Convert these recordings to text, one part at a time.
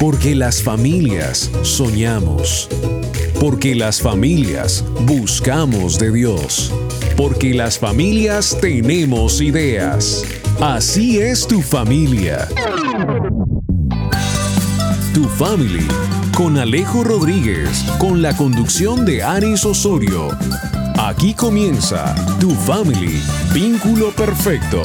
Porque las familias soñamos. Porque las familias buscamos de Dios. Porque las familias tenemos ideas. Así es tu familia. Tu Family, con Alejo Rodríguez, con la conducción de Aris Osorio. Aquí comienza Tu Family, vínculo perfecto.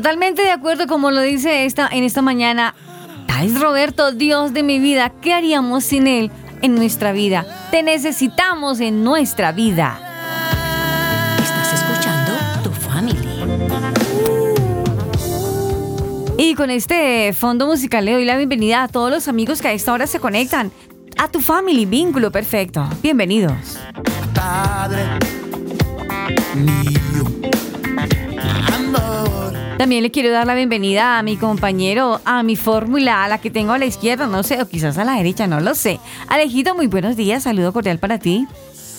Totalmente de acuerdo, como lo dice esta en esta mañana. Ay, Roberto, Dios de mi vida, ¿qué haríamos sin Él en nuestra vida? Te necesitamos en nuestra vida. Estás escuchando tu familia. Y con este fondo musical le doy la bienvenida a todos los amigos que a esta hora se conectan a tu family, vínculo perfecto. Bienvenidos. Padre también le quiero dar la bienvenida a mi compañero, a mi fórmula, a la que tengo a la izquierda, no sé, o quizás a la derecha, no lo sé. Alejito, muy buenos días, saludo cordial para ti.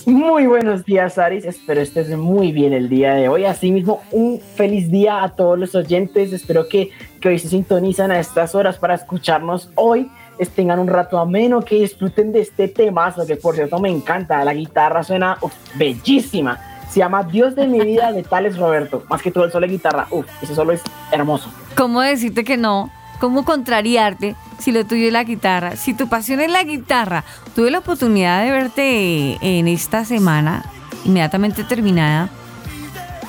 Muy buenos días, Aris. Espero estés muy bien el día de hoy. Asimismo, un feliz día a todos los oyentes. Espero que, hoy se sintonizan a estas horas para escucharnos hoy. Tengan un rato ameno, que disfruten de este temazo que, por cierto, me encanta. La guitarra suena bellísima. Se llama Dios de mi vida de Tales Roberto. Más que todo el solo de guitarra. Uf, ese solo es hermoso. ¿Cómo decirte que no? ¿Cómo contrariarte si lo tuyo es la guitarra? Si tu pasión es la guitarra, tuve la oportunidad de verte en esta semana, inmediatamente terminada,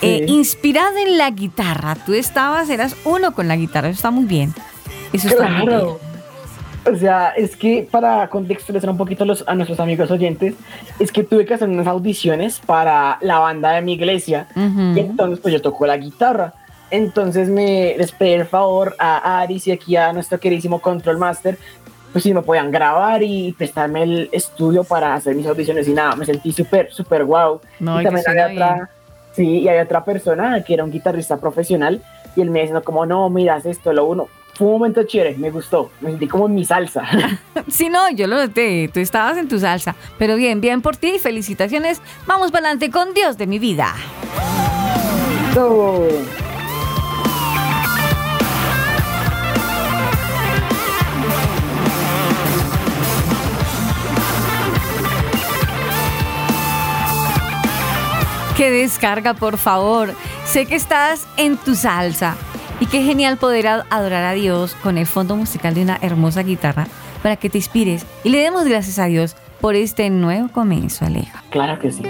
eh, inspirada en la guitarra. Tú estabas, eras uno con la guitarra, eso está muy bien. Eso está muy bien. O sea, es que para contextualizar un poquito a nuestros amigos oyentes, es que tuve que hacer unas audiciones para la banda de mi iglesia y entonces pues yo toco la guitarra. Entonces me les pedí el favor a Aris y aquí a nuestro queridísimo Control Master, pues si me podían grabar y prestarme el estudio para hacer mis audiciones y nada, me sentí súper, súper guau. No, y también había otra, sí, y había otra persona que era un guitarrista profesional y él me diciendo como, no, miras esto, lo uno, fue un momento chévere, me gustó, me sentí como en mi salsa. sí, no, yo lo noté, tú estabas en tu salsa, pero bien, bien por ti, felicitaciones, vamos para adelante con Dios de mi vida. Que descarga, por favor. Sé que estás en tu salsa y qué genial poder adorar a Dios con el fondo musical de una hermosa guitarra para que te inspires y le demos gracias a Dios por este nuevo comienzo, Aleja. Claro que sí.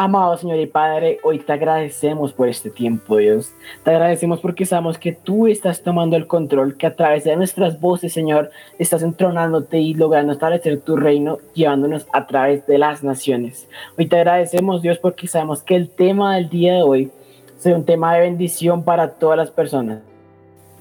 Amado Señor y Padre, hoy te agradecemos por este tiempo, Dios. Te agradecemos porque sabemos que tú estás tomando el control, que a través de nuestras voces, Señor, estás entronándote y logrando establecer tu reino, llevándonos a través de las naciones. Hoy te agradecemos, Dios, porque sabemos que el tema del día de hoy sea un tema de bendición para todas las personas.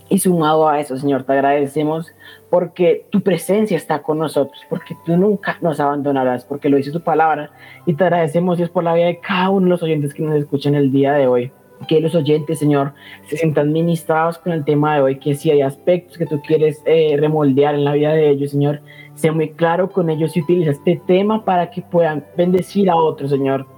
Y sumado a eso, Señor, te agradecemos porque tu presencia está con nosotros, porque tú nunca nos abandonarás, porque lo dice tu palabra. Y te agradecemos, Dios, por la vida de cada uno de los oyentes que nos escuchan el día de hoy. Que los oyentes, Señor, se sientan ministrados con el tema de hoy, que si hay aspectos que tú quieres eh, remoldear en la vida de ellos, Señor, sea muy claro con ellos y utiliza este tema para que puedan bendecir a otros, Señor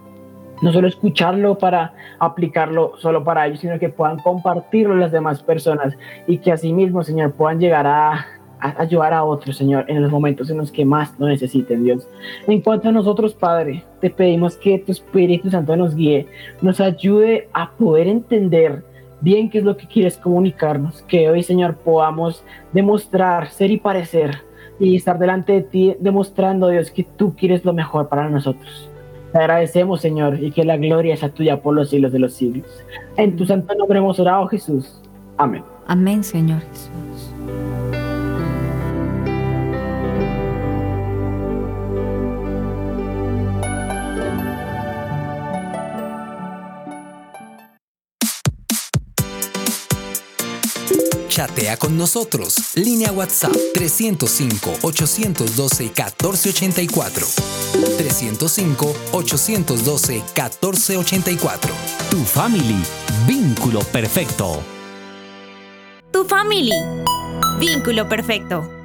no solo escucharlo para aplicarlo solo para ellos, sino que puedan compartirlo las demás personas y que asimismo, Señor, puedan llegar a, ayudar a otros, Señor, en los momentos en los que más lo necesiten, Dios. En cuanto a nosotros, Padre, te pedimos que tu Espíritu Santo nos guíe, nos ayude a poder entender bien qué es lo que quieres comunicarnos, que hoy, Señor, podamos demostrar, ser y parecer y estar delante de ti demostrando, Dios, que tú quieres lo mejor para nosotros. Te agradecemos, Señor, y que la gloria sea tuya por los siglos de los siglos. En tu santo nombre hemos orado, Jesús. Amén. Amén, Señor Jesús. Chatea con nosotros. Línea WhatsApp 305-812-1484. 305-812-1484. Tu family. Vínculo perfecto. Tu family. Vínculo perfecto.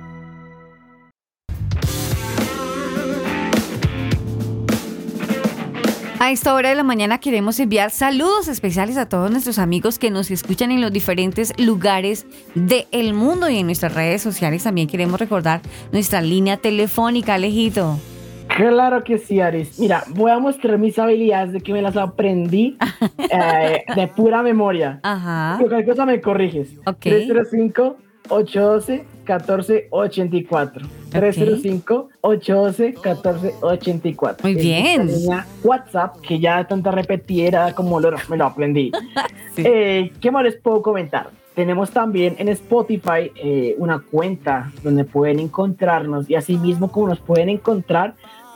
A esta hora de la mañana queremos enviar saludos especiales a todos nuestros amigos que nos escuchan en los diferentes lugares del mundo y en nuestras redes sociales. También queremos recordar nuestra línea telefónica, Alejito. Claro que sí, Aris. Mira, voy a mostrar mis habilidades de que me las aprendí eh, de pura memoria. Ajá. Cualquier cosa me corriges. Ok. 305 812 1484 305 812 1484 Muy bien. WhatsApp, que ya tanta repetida como lo, me lo aprendí. Sí. Eh, ¿Qué más les puedo comentar? Tenemos también en Spotify eh, una cuenta donde pueden encontrarnos y así mismo como nos pueden encontrar,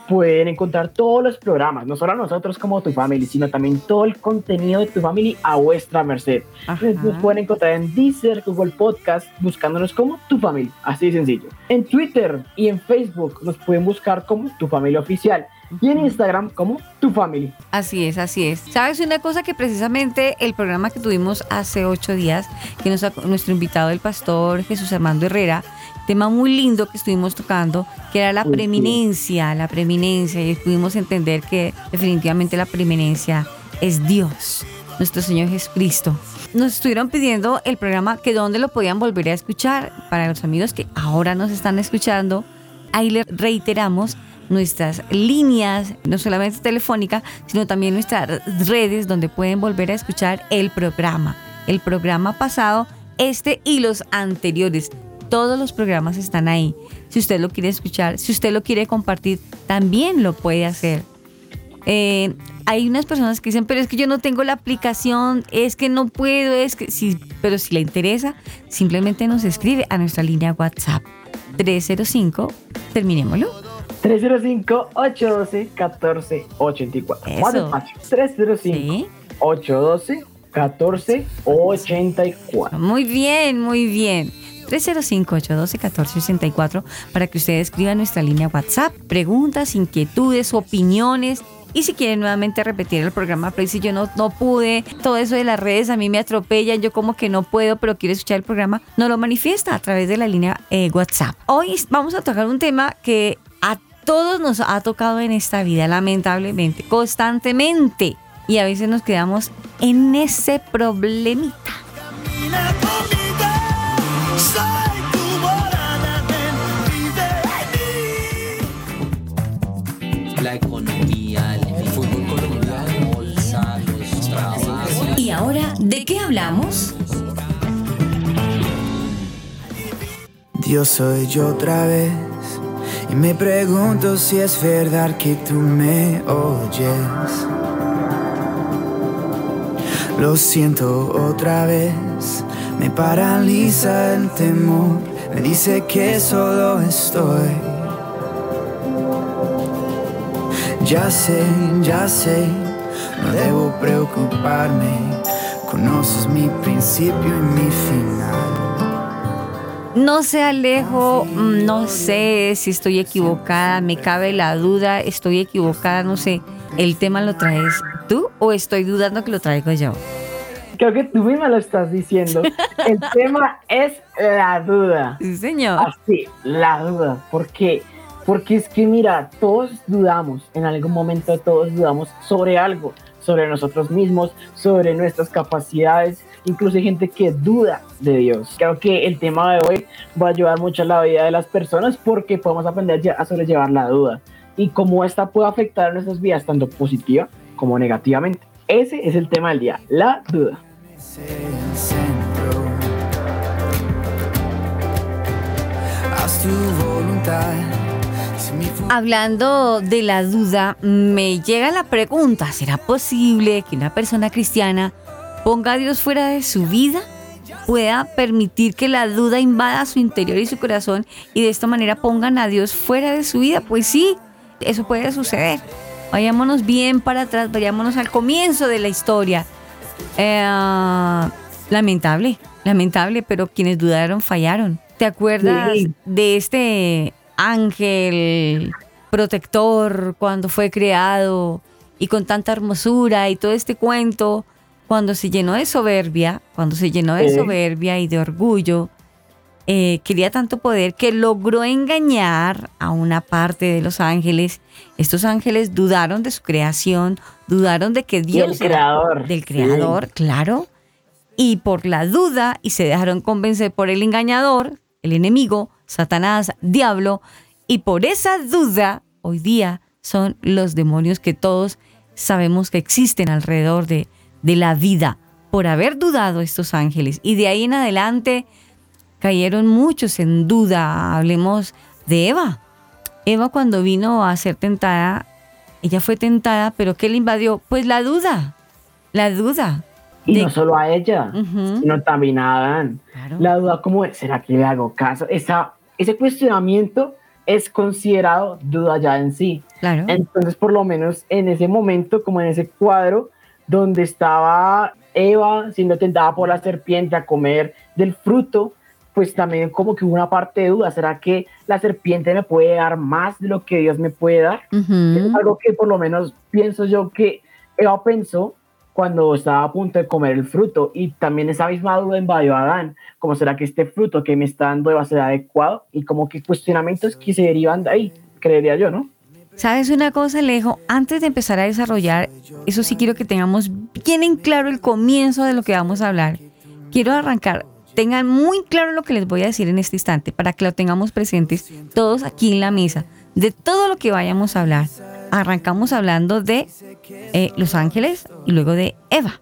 pueden encontrar todos los programas, no solo a nosotros como Tu Family, sino también todo el contenido de Tu Family a vuestra merced. Ajá. Nos pueden encontrar en Deezer, Google Podcast, buscándonos como Tu Family, así de sencillo. En Twitter y en Facebook nos pueden buscar como Tu Familia Oficial y en Instagram como Tu Family. Así es, así es. ¿Sabes una cosa que precisamente el programa que tuvimos hace ocho días, que nos, nuestro invitado, el pastor Jesús Armando Herrera, tema muy lindo que estuvimos tocando, que era la preeminencia, la preeminencia, y pudimos entender que definitivamente la preeminencia es Dios, nuestro Señor Jesucristo. Nos estuvieron pidiendo el programa que dónde lo podían volver a escuchar para los amigos que ahora nos están escuchando. Ahí les reiteramos nuestras líneas, no solamente telefónica, sino también nuestras redes donde pueden volver a escuchar el programa. El programa pasado, este y los anteriores. Todos los programas están ahí. Si usted lo quiere escuchar, si usted lo quiere compartir, también lo puede hacer. Eh, hay unas personas que dicen, pero es que yo no tengo la aplicación, es que no puedo, es que sí, pero si le interesa, simplemente nos escribe a nuestra línea WhatsApp 305, terminémoslo. 305-812-1484. Eso. Más despacio. 305-812-1484. Muy bien, muy bien. 305-812-1484 para que ustedes escriban nuestra línea WhatsApp, preguntas, inquietudes, opiniones. Y si quieren nuevamente repetir el programa, pero si yo no, no pude, todo eso de las redes a mí me atropellan, yo como que no puedo, pero quiero escuchar el programa, no lo manifiesta a través de la línea eh, WhatsApp. Hoy vamos a tocar un tema que a todos nos ha tocado en esta vida, lamentablemente, constantemente. Y a veces nos quedamos en ese problemita. Camina conmigo, la economía, el fútbol colombiano, bolsa, los trabajos. ¿Y ahora de qué hablamos? Dios soy yo otra vez y me pregunto si es verdad que tú me oyes. Lo siento otra vez, me paraliza el temor, me dice que solo estoy. Ya sé, ya sé, no debo preocuparme, Conoces mi principio y mi final. No sé, Alejo, mm, no sé si estoy equivocada, me cabe la duda, estoy equivocada, no sé. ¿El tema lo traes tú o estoy dudando que lo traigo yo? Creo que tú misma lo estás diciendo. El tema es la duda. Sí, señor. Así, la duda. ¿Por qué? Porque es que, mira, todos dudamos, en algún momento todos dudamos sobre algo, sobre nosotros mismos, sobre nuestras capacidades, incluso hay gente que duda de Dios. Creo que el tema de hoy va a ayudar mucho a la vida de las personas porque podemos aprender a sobrellevar la duda y cómo esta puede afectar a nuestras vidas tanto positiva como negativamente. Ese es el tema del día, la duda. Hablando de la duda, me llega la pregunta, ¿será posible que una persona cristiana ponga a Dios fuera de su vida? ¿Pueda permitir que la duda invada su interior y su corazón y de esta manera pongan a Dios fuera de su vida? Pues sí, eso puede suceder. Vayámonos bien para atrás, vayámonos al comienzo de la historia. Eh, lamentable, lamentable, pero quienes dudaron fallaron. ¿Te acuerdas Sí. de este ángel protector cuando fue creado y con tanta hermosura y todo este cuento? Cuando se llenó de soberbia, cuando se llenó de Sí. soberbia y de orgullo, eh, quería tanto poder que logró engañar a una parte de los ángeles. Estos ángeles dudaron de su creación, dudaron de que Dios era- creador, del sí. creador, claro. Y por la duda y se dejaron convencer por el engañador, el enemigo, Satanás, diablo, y por esa duda hoy día son los demonios que todos sabemos que existen alrededor de, de la vida por haber dudado estos ángeles. Y de ahí en adelante cayeron muchos en duda. Hablemos de Eva. Eva cuando vino a ser tentada, ella fue tentada, pero ¿qué le invadió? Pues la duda, la duda. Y de- no solo a ella, Ujú. sino también a Adán. Claro. La duda como, ¿será que le hago caso? Esa, ese cuestionamiento es considerado duda ya en sí. Claro. Entonces, por lo menos en ese momento, como en ese cuadro, donde estaba Eva siendo tentada por la serpiente a comer del fruto, pues también como que hubo una parte de duda, ¿será que la serpiente me puede dar más de lo que Dios me puede dar? Ujú. Es algo que por lo menos pienso yo que Eva pensó cuando estaba a punto de comer el fruto y también esa misma duda invadió a Adán, como será que este fruto que me está dando va a ser adecuado y como que cuestionamientos que se derivan de ahí, creería yo, ¿no? ¿Sabes una cosa, Alejo? Antes de empezar a desarrollar, eso sí quiero que tengamos bien en claro el comienzo de lo que vamos a hablar. Quiero arrancar, tengan muy claro lo que les voy a decir en este instante para que lo tengamos presentes todos aquí en la mesa, de todo lo que vayamos a hablar. Arrancamos hablando de eh, los ángeles y luego de Eva.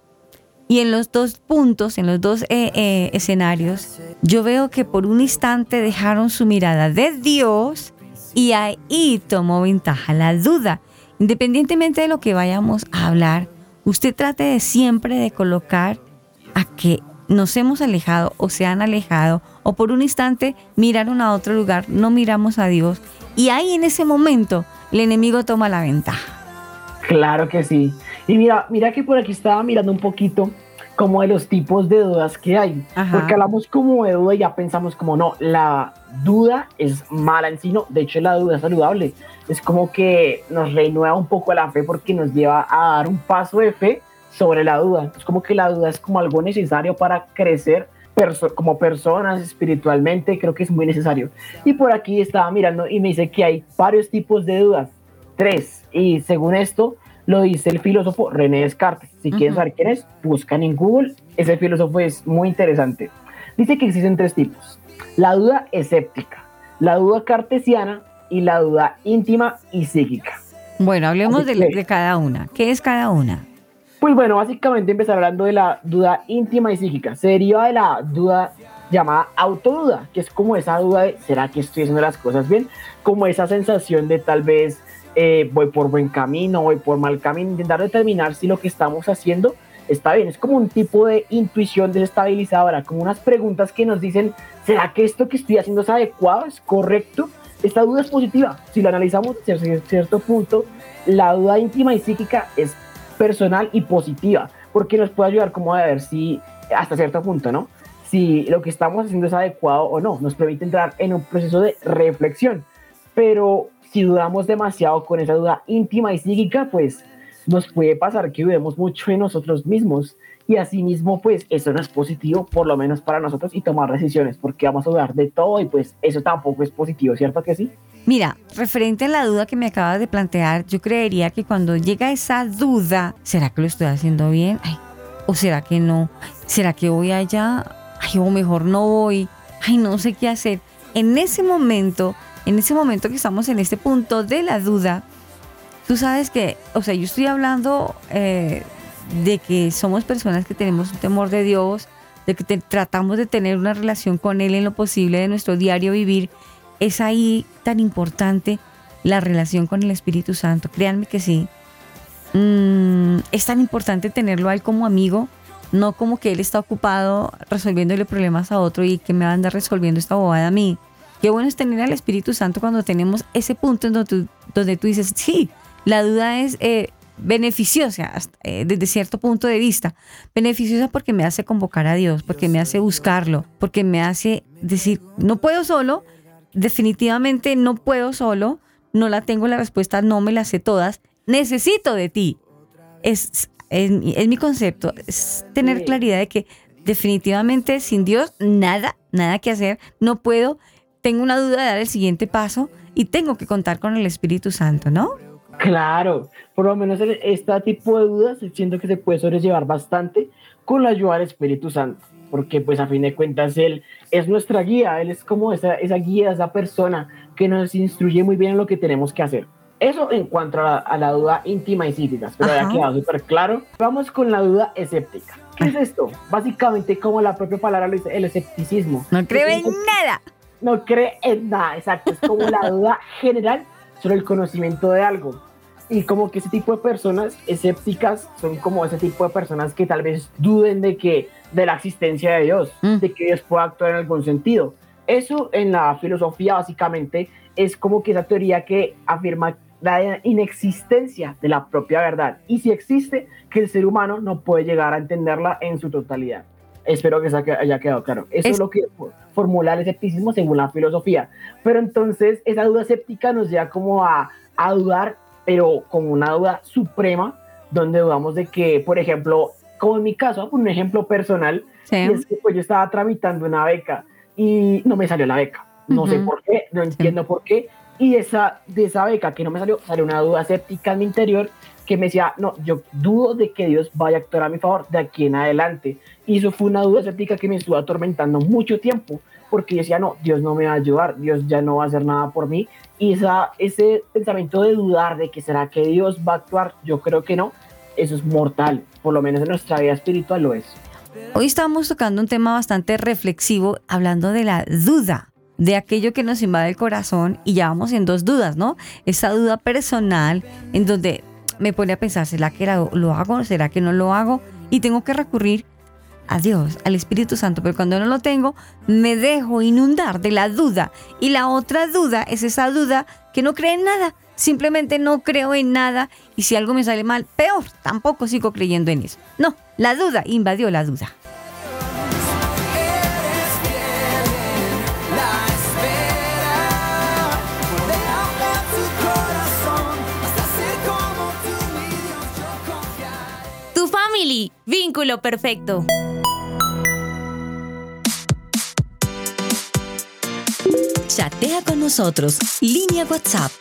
Y en los dos puntos, en los dos eh, eh, escenarios, yo veo que por un instante dejaron su mirada de Dios y ahí tomó ventaja la duda. Independientemente de lo que vayamos a hablar, usted trate de siempre de colocar a que nos hemos alejado o se han alejado o por un instante miraron a otro lugar, no miramos a Dios y ahí en ese momento el enemigo toma la ventaja. Claro que sí. Y mira, mira que por aquí estaba mirando un poquito como de los tipos de dudas que hay. Ajá. Porque hablamos como de duda y ya pensamos como no, la duda es mala en sí, no. De hecho, la duda es saludable. Es como que nos renueva un poco la fe porque nos lleva a dar un paso de fe sobre la duda. Es como que la duda es como algo necesario para crecer perso- como personas espiritualmente. Creo que es muy necesario. Y por aquí estaba mirando y me dice que hay varios tipos de dudas. Tres. Y según esto, lo dice el filósofo René Descartes. Si quieren Ujú. saber quién es, buscan en Google. Ese filósofo es muy interesante. Dice que existen tres tipos. La duda escéptica, la duda cartesiana y la duda íntima y psíquica. Bueno, hablemos de, de cada una. ¿Qué es cada una? Pues bueno, básicamente empezar hablando de la duda íntima y psíquica. Se deriva de la duda llamada autoduda, que es como esa duda de, ¿será que estoy haciendo las cosas bien? Como esa sensación de tal vez eh, voy por buen camino, voy por mal camino, intentar determinar si lo que estamos haciendo está bien. Es como un tipo de intuición desestabilizadora, como unas preguntas que nos dicen, ¿será que esto que estoy haciendo es adecuado, es correcto? Esta duda es positiva. Si lo analizamos desde cierto punto, la duda íntima y psíquica es personal y positiva, porque nos puede ayudar como a ver si hasta cierto punto, ¿no? Si lo que estamos haciendo es adecuado o no, nos permite entrar en un proceso de reflexión, pero si dudamos demasiado con esa duda íntima y psíquica, pues nos puede pasar que dudemos mucho en nosotros mismos y asimismo pues eso no es positivo por lo menos para nosotros y tomar decisiones porque vamos a dudar de todo y pues eso tampoco es positivo, ¿cierto que sí? Mira, referente a la duda que me acabas de plantear, yo creería que cuando llega esa duda, ¿será que lo estoy haciendo bien? Ay, ¿O será que no? ¿Será que voy allá? Ay, o mejor no voy. Ay, no sé qué hacer. En ese momento, en ese momento que estamos en este punto de la duda, tú sabes que, o sea, yo estoy hablando eh, de que somos personas que tenemos un temor de Dios, de que tratamos de tener una relación con Él en lo posible de nuestro diario vivir, es ahí tan importante la relación con el Espíritu Santo. Créanme que sí. Mm, es tan importante tenerlo a Él como amigo, no como que Él está ocupado resolviéndole problemas a otro y que me va a andar resolviendo esta bobada a mí. Qué bueno es tener al Espíritu Santo cuando tenemos ese punto en donde tú, donde tú dices, sí, la duda es eh, beneficiosa eh, desde cierto punto de vista. Beneficiosa porque me hace convocar a Dios, porque me hace buscarlo, porque me hace decir, no puedo solo, definitivamente no puedo solo, no la tengo la respuesta, no me la sé todas, necesito de ti. Es, es, mi- es mi concepto, es tener claridad de que definitivamente sin Dios nada, nada que hacer, no puedo, tengo una duda de dar el siguiente paso y tengo que contar con el Espíritu Santo, ¿no? Claro, por lo menos en este tipo de dudas siento que se puede sobrellevar bastante con la ayuda del Espíritu Santo, porque pues a fin de cuentas Él es nuestra guía, Él es como esa, esa guía, esa persona que nos instruye muy bien en lo que tenemos que hacer. Eso en cuanto a la, a la duda íntima y psíquica, pero ya Ajá. quedado súper claro. Vamos con la duda escéptica. ¿Qué es esto? Básicamente, como la propia palabra lo dice, el escepticismo. No creo en nada. no cree en nada, exacto. Es como la duda general sobre el conocimiento de algo. Y como que ese tipo de personas escépticas son como ese tipo de personas que tal vez duden de que de la existencia de Dios, Mm. de que Dios pueda actuar en algún sentido. Eso en la filosofía básicamente es como que esa teoría que afirma la inexistencia de la propia verdad. Y si existe, que el ser humano no puede llegar a entenderla en su totalidad. Espero que haya quedado claro. Eso es, Es- lo que formula el escepticismo según la filosofía. Pero entonces esa duda escéptica nos lleva como a, a dudar, pero como una duda suprema, donde dudamos de que, por ejemplo, como en mi caso, un ejemplo personal, Sí. es que pues yo estaba tramitando una beca y no me salió la beca. No sé Ujú. por qué, no entiendo por qué. Y esa, de esa beca que no me salió, salió una duda escéptica en mi interior que me decía, no, yo dudo de que Dios vaya a actuar a mi favor de aquí en adelante. Y eso fue una duda escéptica que me estuvo atormentando mucho tiempo, porque yo decía, no, Dios no me va a ayudar, Dios ya no va a hacer nada por mí. Y esa, ese pensamiento de dudar de que será que Dios va a actuar, yo creo que no, eso es mortal, por lo menos en nuestra vida espiritual lo es. Hoy estamos tocando un tema bastante reflexivo, hablando de la duda, de aquello que nos invade el corazón y ya vamos en dos dudas, ¿no? Esa duda personal en donde me pone a pensar, ¿será que lo hago? ¿Será que no lo hago? Y tengo que recurrir a Dios, al Espíritu Santo, pero cuando no lo tengo, me dejo inundar de la duda. Y la otra duda es esa duda que no cree en nada, simplemente no creo en nada y si algo me sale mal, peor, tampoco sigo creyendo en eso. No, la duda invadió la duda. Family, vínculo perfecto. Chatea con nosotros. Línea WhatsApp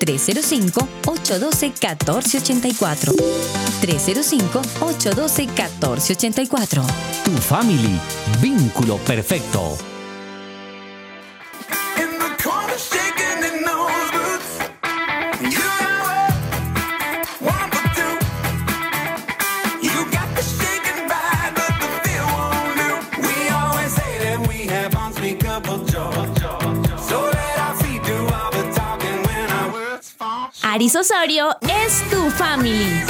305-812-1484. 305-812-1484. Tu family, vínculo perfecto. Aris Osorio es tu family.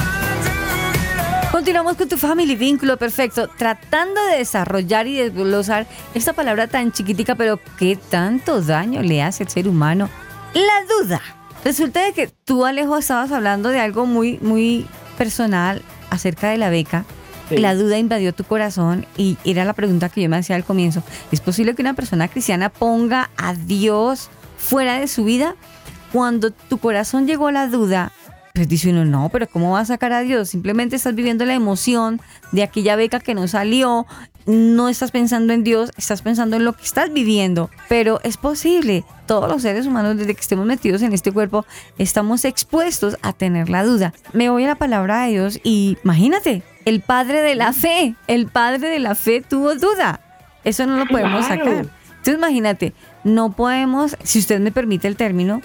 Continuamos con tu family, vínculo perfecto, tratando de desarrollar y desglosar esta palabra tan chiquitica, pero que tanto daño le hace al ser humano. La duda. Resulta de que tú, Alejo, estabas hablando de algo muy, muy personal acerca de la beca, Sí. la duda invadió tu corazón y era la pregunta que yo me hacía al comienzo. ¿Es posible que una persona cristiana ponga a Dios fuera de su vida? Cuando tu corazón llegó a la duda, pues dice uno, no, pero ¿cómo va a sacar a Dios? Simplemente estás viviendo la emoción de aquella beca que no salió, no estás pensando en Dios, estás pensando en lo que estás viviendo. Pero es posible, todos los seres humanos, desde que estemos metidos en este cuerpo, estamos expuestos a tener la duda. Me voy a la palabra de Dios y imagínate, el padre de la fe, el padre de la fe tuvo duda. Eso no lo podemos sacar. Entonces imagínate, no podemos, si usted me permite el término,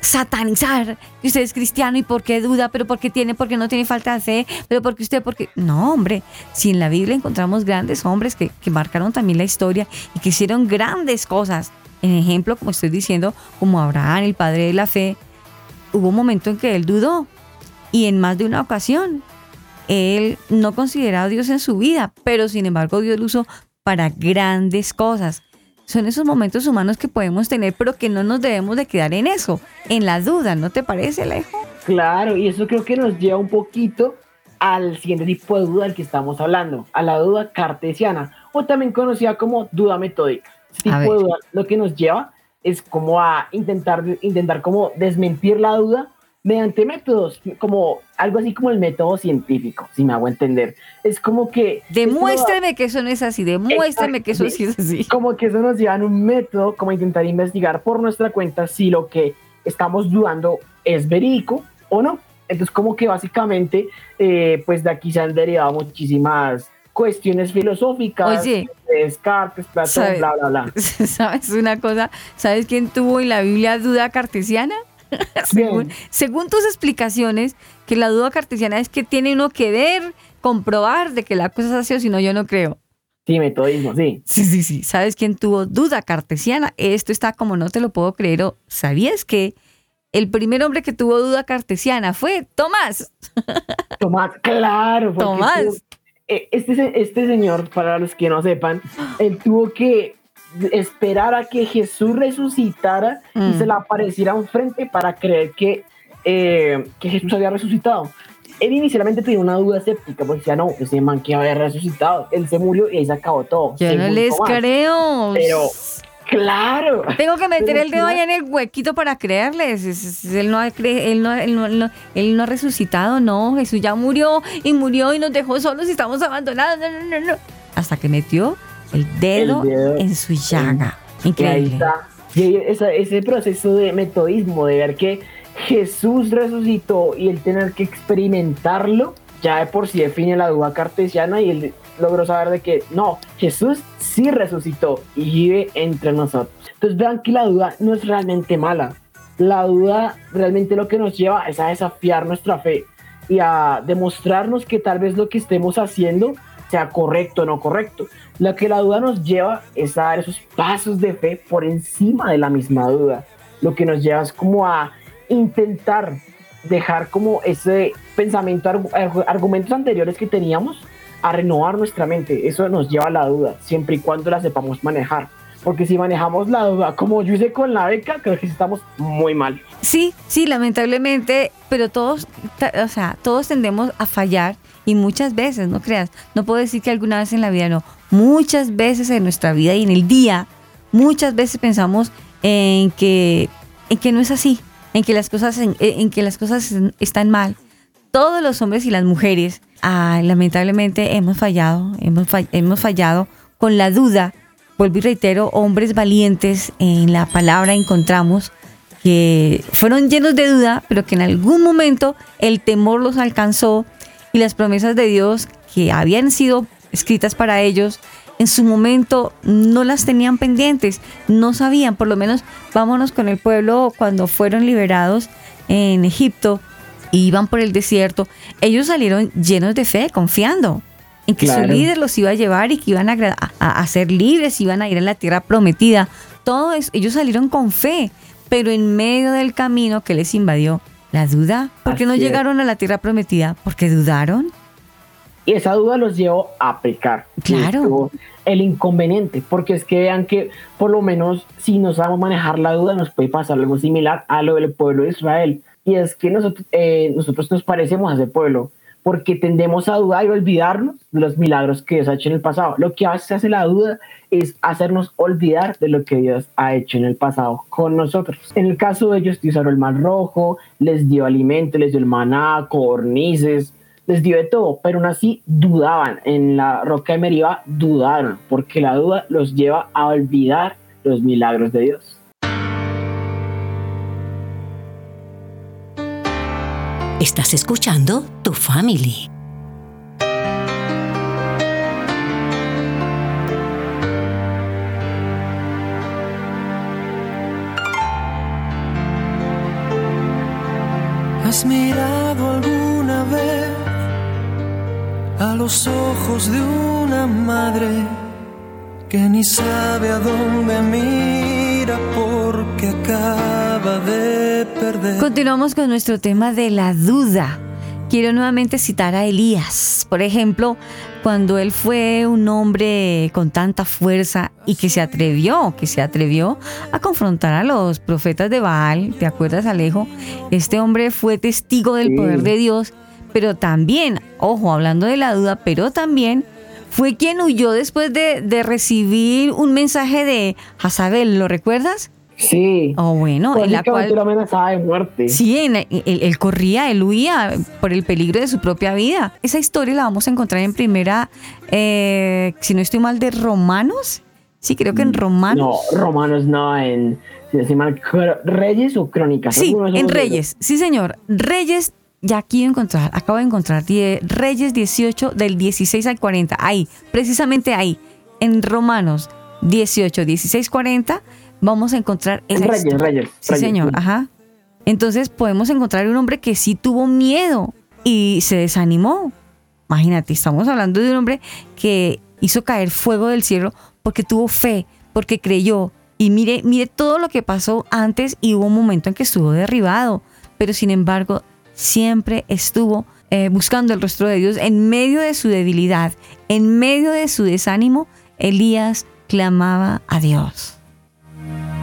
satanizar que usted es cristiano y por qué duda, pero por qué tiene, porque no tiene falta de fe, pero porque usted, porque... No, hombre, si en la Biblia encontramos grandes hombres que, que marcaron también la historia y que hicieron grandes cosas. En ejemplo, como estoy diciendo, como Abraham, el padre de la fe, hubo un momento en que él dudó y en más de una ocasión él no consideraba a Dios en su vida, pero sin embargo Dios lo usó para grandes cosas. Son esos momentos humanos que podemos tener, pero que no nos debemos de quedar en eso, en la duda, ¿no te parece, Alejo? Claro, y eso creo que nos lleva un poquito al siguiente tipo de duda del que estamos hablando, a la duda cartesiana, o también conocida como duda metódica. Este tipo de duda lo que nos lleva es como a intentar, intentar como desmentir la duda mediante métodos, como algo así como el método científico, si me hago entender. Es como que... Demuéstreme que eso no es así, demuéstrame que eso sí es así. Como que eso nos lleva a un método, como intentar investigar por nuestra cuenta si lo que estamos dudando es verídico o no. Entonces, como que básicamente, eh, pues de aquí se han derivado muchísimas cuestiones filosóficas, Oye. de Descartes, Platón, ¿Sabe? bla, bla, bla. ¿Sabes una cosa? ¿Sabes quién tuvo en la Biblia duda cartesiana? según, según tus explicaciones, que la duda cartesiana es que tiene uno que ver, comprobar de que la cosa es así o si no, yo no creo. Sí, metodismo, sí. Sí, sí, sí. ¿Sabes quién tuvo duda cartesiana? Esto está como no te lo puedo creer. o, ¿Sabías que el primer hombre que tuvo duda cartesiana fue Tomás? Tomás, claro. Tomás. tuvo- eh, este, este señor, para los que no sepan, él tuvo que esperar a que Jesús resucitara y Mm. se le apareciera enfrente para creer que, eh, que Jesús había resucitado. Él inicialmente tenía una duda escéptica, porque decía, no, ese man que había resucitado, él se murió y ahí se acabó todo. Yo no les Tomás. creo. Pero, claro. Tengo que meter el dedo allá en el huequito para creerles. Es- es- Él no, ha cre- él, no, él no- él no ha resucitado, no. Jesús ya murió y murió y nos dejó solos y estamos abandonados. No, no, no, no. Hasta que metió el dedo, El dedo en su llaga. Increíble. Y esa- ese proceso de metodismo, de ver que Jesús resucitó y el tener que experimentarlo, ya de por sí define la duda cartesiana y él logró saber de que no, Jesús sí resucitó y vive entre nosotros. Entonces vean que la duda no es realmente mala. La duda realmente lo que nos lleva es a desafiar nuestra fe y a demostrarnos que tal vez lo que estemos haciendo sea correcto o no correcto. Lo que la duda nos lleva es a dar esos pasos de fe por encima de la misma duda. Lo que nos lleva es como a intentar dejar como ese pensamiento, argu- argu- argumentos anteriores que teníamos, a renovar nuestra mente. Eso nos lleva a la duda, siempre y cuando la sepamos manejar. Porque si manejamos la duda como yo hice con la beca, creo que estamos muy mal. Sí, sí, lamentablemente, pero todos, o sea, todos tendemos a fallar y muchas veces, no creas, no puedo decir que alguna vez en la vida no, muchas veces en nuestra vida y en el día, muchas veces pensamos en que, en que no es así, en que las cosas, en, en que las cosas están mal. Todos los hombres y las mujeres, ah, lamentablemente hemos fallado, hemos, hemos fallado con la duda. Vuelvo y reitero, hombres valientes en la palabra encontramos que fueron llenos de duda, pero que en algún momento el temor los alcanzó y las promesas de Dios que habían sido escritas para ellos, en su momento no las tenían pendientes, no sabían, por lo menos vámonos con el pueblo cuando fueron liberados en Egipto, y iban por el desierto, ellos salieron llenos de fe, confiando en que Claro. su líder los iba a llevar y que iban a, gra- a- a ser libres, iban a ir a la tierra prometida. Todo eso, ellos salieron con fe, pero en medio del camino que les invadió la duda, ¿por qué no Así es. llegaron a la tierra prometida? ¿Porque dudaron? Y esa duda los llevó a pecar. Claro. El inconveniente, porque es que vean que por lo menos si no sabemos manejar la duda nos puede pasar algo similar a lo del pueblo de Israel. Y es que nosotros, eh, nosotros nos parecemos a ese pueblo. porque tendemos a dudar y olvidarnos de los milagros que Dios ha hecho en el pasado. Lo que veces hace la duda es hacernos olvidar de lo que Dios ha hecho en el pasado con nosotros. En el caso de ellos, abrió el mar rojo, les dio alimento, les dio el maná, cornices, les dio de todo, pero aún así dudaban. En la roca de Meriba dudaron, porque la duda los lleva a olvidar los milagros de Dios. Estás escuchando Tu Family. ¿Has mirado los ojos de una madre que ni sabe a dónde mira porque acaba de perder? Continuamos con nuestro tema de la duda. Quiero nuevamente citar a Elías. Por ejemplo, cuando él fue un hombre con tanta fuerza y que se atrevió, que se atrevió a confrontar a los profetas de Baal, ¿te acuerdas, Alejo? Este hombre fue testigo del Sí. poder de Dios, pero también, ojo, hablando de la duda, pero también fue quien huyó después de, de recibir un mensaje de Jazabel, ¿lo recuerdas? Sí. Oh, bueno, en la cual... lo amenazaba de muerte. Sí, en- él, él corría, él huía por el peligro de su propia vida. Esa historia la vamos a encontrar en primera, eh, si no estoy mal, de Romanos. Sí, creo que en Romanos. No, Romanos no, en si no estoy mal, Reyes o Crónicas. sí, en Reyes. Sí, señor. Reyes, ya aquí encontrar, acabo de encontrar die- Reyes 18 del 16 al 40. Ahí, precisamente ahí, en Romanos 18, 16, 40, vamos a encontrar En esa Reyes, historia. Reyes, Sí, Reyes, señor, sí. ajá. Entonces podemos encontrar un hombre que sí tuvo miedo y se desanimó. Imagínate, estamos hablando de un hombre que hizo caer fuego del cielo porque tuvo fe, porque creyó. Y mire, mire todo lo que pasó antes y hubo un momento en que estuvo derribado. Pero sin embargo, siempre estuvo eh, buscando el rostro de Dios en medio de su debilidad, en medio de su desánimo. Elías clamaba a Dios.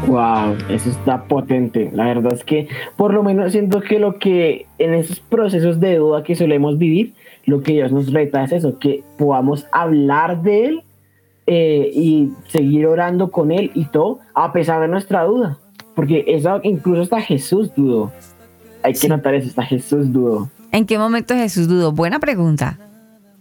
Wow, eso está potente. La verdad es que por lo menos siento que lo que en esos procesos de duda que solemos vivir, lo que Dios nos reta es eso, que podamos hablar de Él eh, y seguir orando con Él y todo, a pesar de nuestra duda. Porque eso incluso hasta Jesús dudó. Hay que notar eso, hasta Jesús dudó. ¿En qué momento Jesús dudó? Buena pregunta.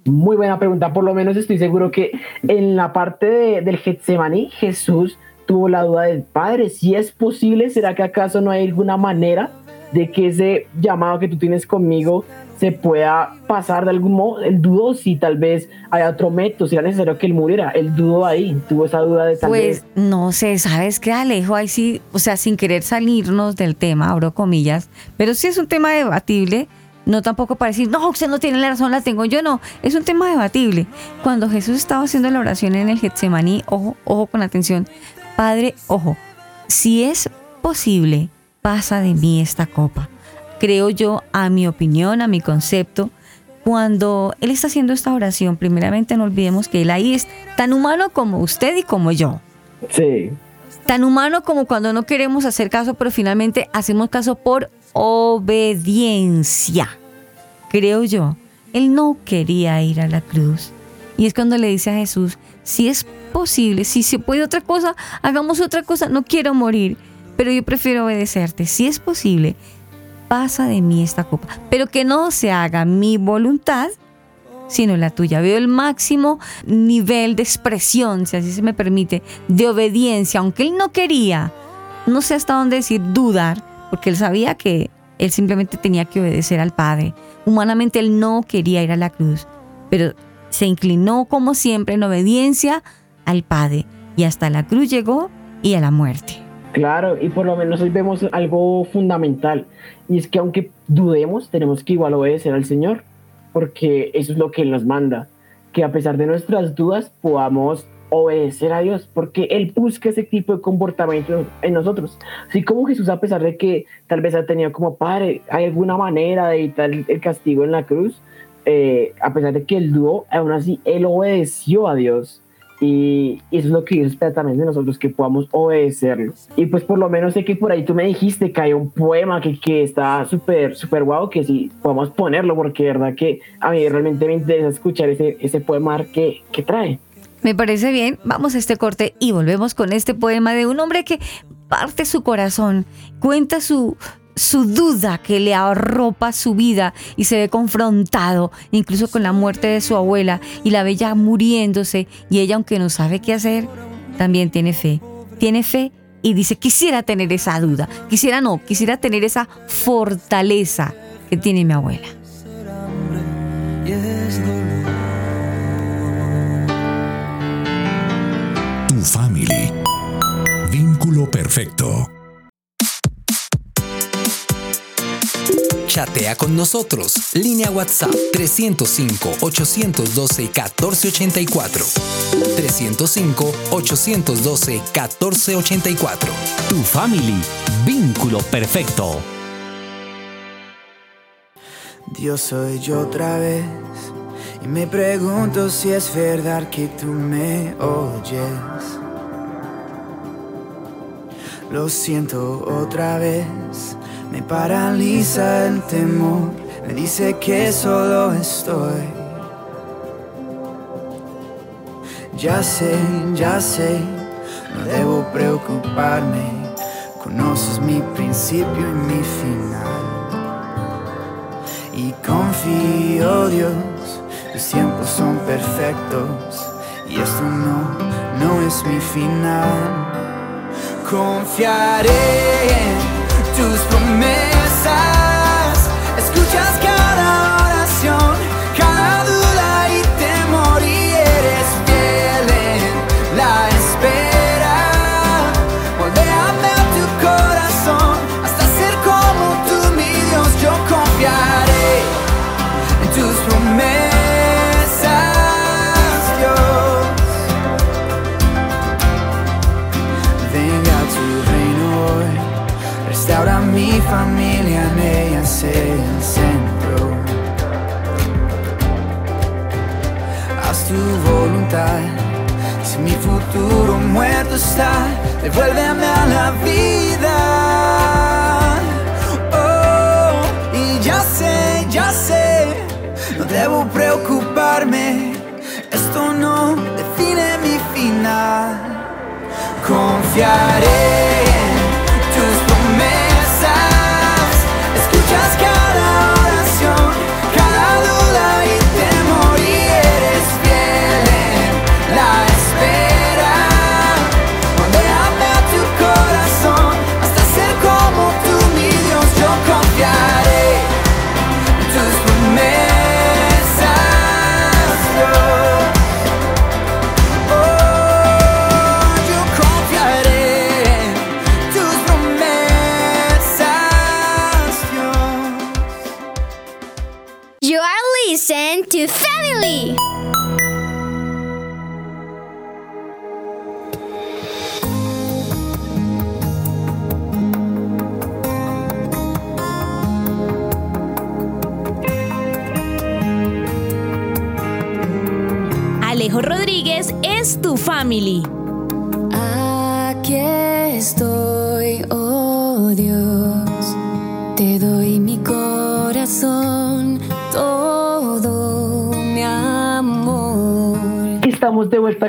Muy buena pregunta. Por lo menos estoy seguro que en la parte de- del Getsemaní, Jesús tuvo la duda del Padre. Si es posible, ¿será que acaso no hay alguna manera de que ese llamado que tú tienes conmigo se pueda pasar de algún modo? Él dudó si tal vez hay otro método, si era necesario que él muriera. Él dudó ahí, tuvo esa duda de tal Pues vez. no sé, ¿sabes qué, Alejo? Ahí sí, o sea, sin querer salirnos del tema, abro comillas, pero sí es un tema debatible, no tampoco para decir, no, usted no tiene la razón, la tengo yo, no, es un tema debatible. Cuando Jesús estaba haciendo la oración en el Getsemaní, ojo, ojo con atención, Padre, ojo, si es posible, pasa de mí esta copa. Creo yo, a mi opinión, a mi concepto, cuando Él está haciendo esta oración, primeramente no olvidemos que Él ahí es tan humano como usted y como yo. Sí. Tan humano como cuando no queremos hacer caso, pero finalmente hacemos caso por obediencia. Creo yo. Él no quería ir a la cruz. Y es cuando le dice a Jesús, si es posible, si se puede otra cosa, hagamos otra cosa, no quiero morir, pero yo prefiero obedecerte. Si es posible, pasa de mí esta copa, pero que no se haga mi voluntad, sino la tuya. Veo el máximo nivel de expresión, si así se me permite, de obediencia, aunque él no quería, no sé hasta dónde decir dudar, porque él sabía que él simplemente tenía que obedecer al Padre. Humanamente él no quería ir a la cruz, pero se inclinó como siempre en obediencia al Padre y hasta la cruz llegó y a la muerte. Claro, y por lo menos hoy vemos algo fundamental, y es que aunque dudemos, tenemos que igual obedecer al Señor, porque eso es lo que Él nos manda, que a pesar de nuestras dudas podamos obedecer a Dios, porque Él busca ese tipo de comportamiento en nosotros. Así como Jesús, a pesar de que tal vez ha tenido como padre, hay alguna manera de evitar el castigo en la cruz, eh, a pesar de que Él dudó, aún así Él obedeció a Dios. Y, eso es lo que Dios espera también de nosotros, que podamos obedecerlo. Y pues por lo menos sé que por ahí tú me dijiste que hay un poema que, que está súper, súper guau, que sí podemos ponerlo, porque verdad que a mí realmente me interesa escuchar ese, ese poema que, que trae. Me parece bien, vamos a este corte y volvemos con este poema de un hombre que parte su corazón, cuenta su, su duda que le arropa su vida y se ve confrontado incluso con la muerte de su abuela y la ve ya muriéndose y ella aunque no sabe qué hacer, también tiene fe. Tiene fe y dice, quisiera tener esa duda, quisiera no, quisiera tener esa fortaleza que tiene mi abuela. Tu family. Vínculo perfecto. Chatea con nosotros. Línea WhatsApp 305-812-1484. 305-812-1484. Tu family. Vínculo perfecto. Dios soy yo otra vez y me pregunto si es verdad que tú me oyes. Lo siento otra vez, me paraliza el temor, me dice que solo estoy. Ya sé, ya sé, no debo preocuparme, conoces mi principio y mi final. Y confío, Dios, tus tiempos son perfectos. Y esto no, no es mi final. Confiaré tus promesas. Si mi futuro muerto está, devuélveme a la vida. Oh, y ya sé, ya sé, no debo preocuparme, esto no define mi final. Confiaré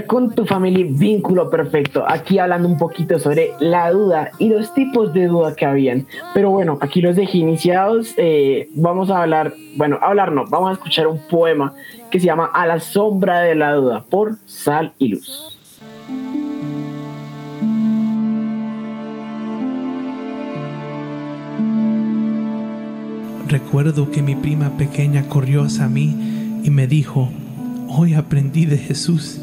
Con tu familia Vínculo Perfecto, aquí hablando un poquito sobre la duda y los tipos de duda que habían. Pero bueno, aquí los dejé iniciados. eh, vamos a hablar, bueno, hablar no, vamos a escuchar un poema que se llama A la sombra de la duda por Sal y Luz. Recuerdo que mi prima pequeña corrió hacia mí y me dijo, hoy aprendí de Jesús.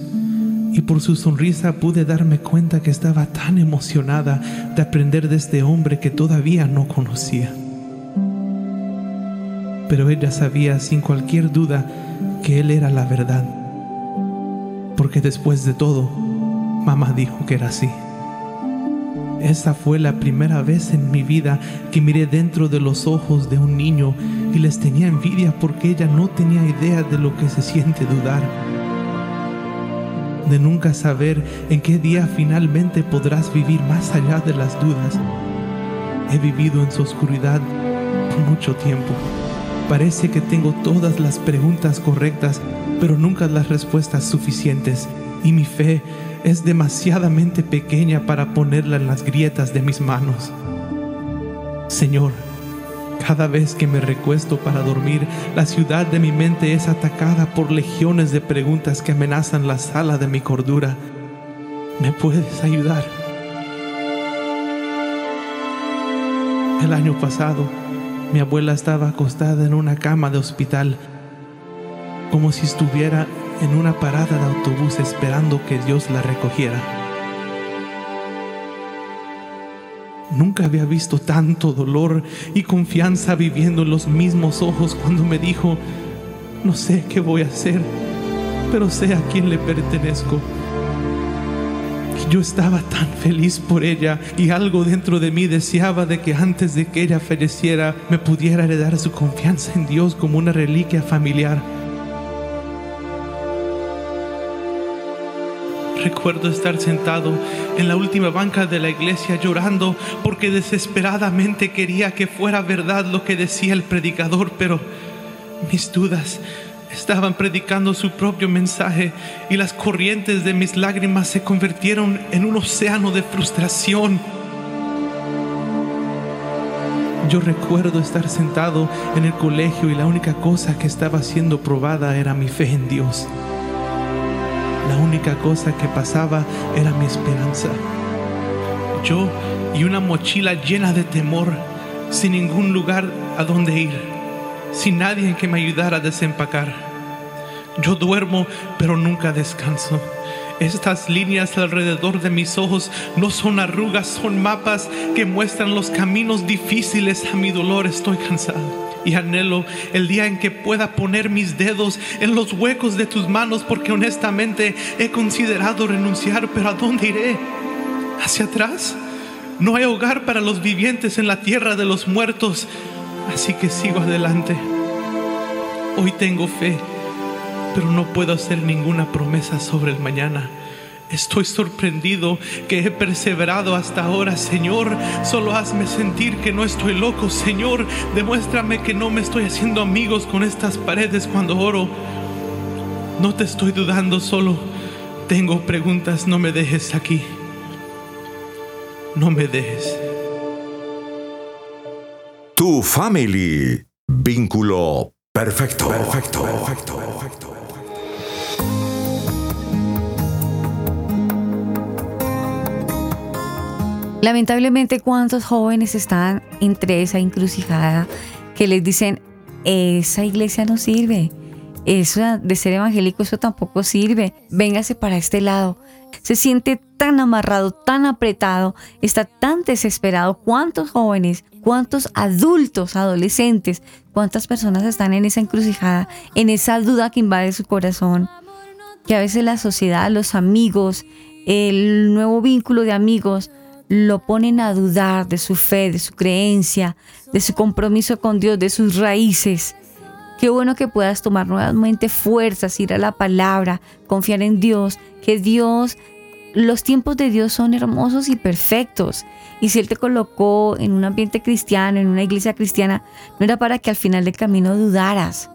Y por su sonrisa pude darme cuenta que estaba tan emocionada de aprender de este hombre que todavía no conocía. Pero ella sabía sin cualquier duda que él era la verdad. Porque después de todo, mamá dijo que era así. Esa fue la primera vez en mi vida que miré dentro de los ojos de un niño y les tenía envidia porque ella no tenía idea de lo que se siente dudar. De nunca saber en qué día finalmente podrás vivir más allá de las dudas. He vivido en su oscuridad mucho tiempo. Parece que tengo todas las preguntas correctas, pero nunca las respuestas suficientes. Y mi fe es demasiadamente pequeña para ponerla en las grietas de mis manos. Señor, cada vez que me recuesto para dormir, la ciudad de mi mente es atacada por legiones de preguntas que amenazan la sala de mi cordura. ¿Me puedes ayudar? El año pasado, mi abuela estaba acostada en una cama de hospital, como si estuviera en una parada de autobús esperando que Dios la recogiera. Nunca había visto tanto dolor y confianza viviendo en los mismos ojos cuando me dijo, no sé qué voy a hacer, pero sé a quién le pertenezco. Yo estaba tan feliz por ella y algo dentro de mí deseaba de que antes de que ella falleciera me pudiera heredar su confianza en Dios como una reliquia familiar. Recuerdo estar sentado en la última banca de la iglesia llorando porque desesperadamente quería que fuera verdad lo que decía el predicador, pero mis dudas estaban predicando su propio mensaje y las corrientes de mis lágrimas se convirtieron en un océano de frustración. Yo recuerdo estar sentado en el colegio y la única cosa que estaba siendo probada era mi fe en Dios. La única cosa que pasaba era mi esperanza. Yo y una mochila llena de temor, sin ningún lugar a donde ir, sin nadie que me ayudara a desempacar. Yo duermo, pero nunca descanso. Estas líneas alrededor de mis ojos no son arrugas, son mapas que muestran los caminos difíciles a mi dolor. Estoy cansado y anhelo el día en que pueda poner mis dedos en los huecos de tus manos porque honestamente he considerado renunciar, pero ¿a dónde iré? ¿Hacia atrás? No hay hogar para los vivientes en la tierra de los muertos, así que sigo adelante. Hoy tengo fe, pero no puedo hacer ninguna promesa sobre el mañana. Estoy sorprendido que he perseverado hasta ahora, Señor. Solo hazme sentir que no estoy loco, Señor. Demuéstrame que no me estoy haciendo amigos con estas paredes cuando oro. No te estoy dudando, solo tengo preguntas. No me dejes aquí. No me dejes. Tu family. Vínculo perfecto. Perfecto. Perfecto. Lamentablemente, ¿cuántos jóvenes están entre esa encrucijada que les dicen, esa iglesia no sirve? Eso de ser evangélico, eso tampoco sirve. Véngase para este lado. Se siente tan amarrado, tan apretado, está tan desesperado. ¿Cuántos jóvenes, cuántos adultos, adolescentes, cuántas personas están en esa encrucijada, en esa duda que invade su corazón? Que a veces la sociedad, los amigos, el nuevo vínculo de amigos, lo ponen a dudar de su fe, de su creencia, de su compromiso con Dios, de sus raíces. Qué bueno que puedas tomar nuevamente fuerzas, ir a la palabra, confiar en Dios, que Dios, los tiempos de Dios son hermosos y perfectos. Y si Él te colocó en un ambiente cristiano, en una iglesia cristiana, no era para que al final del camino dudaras.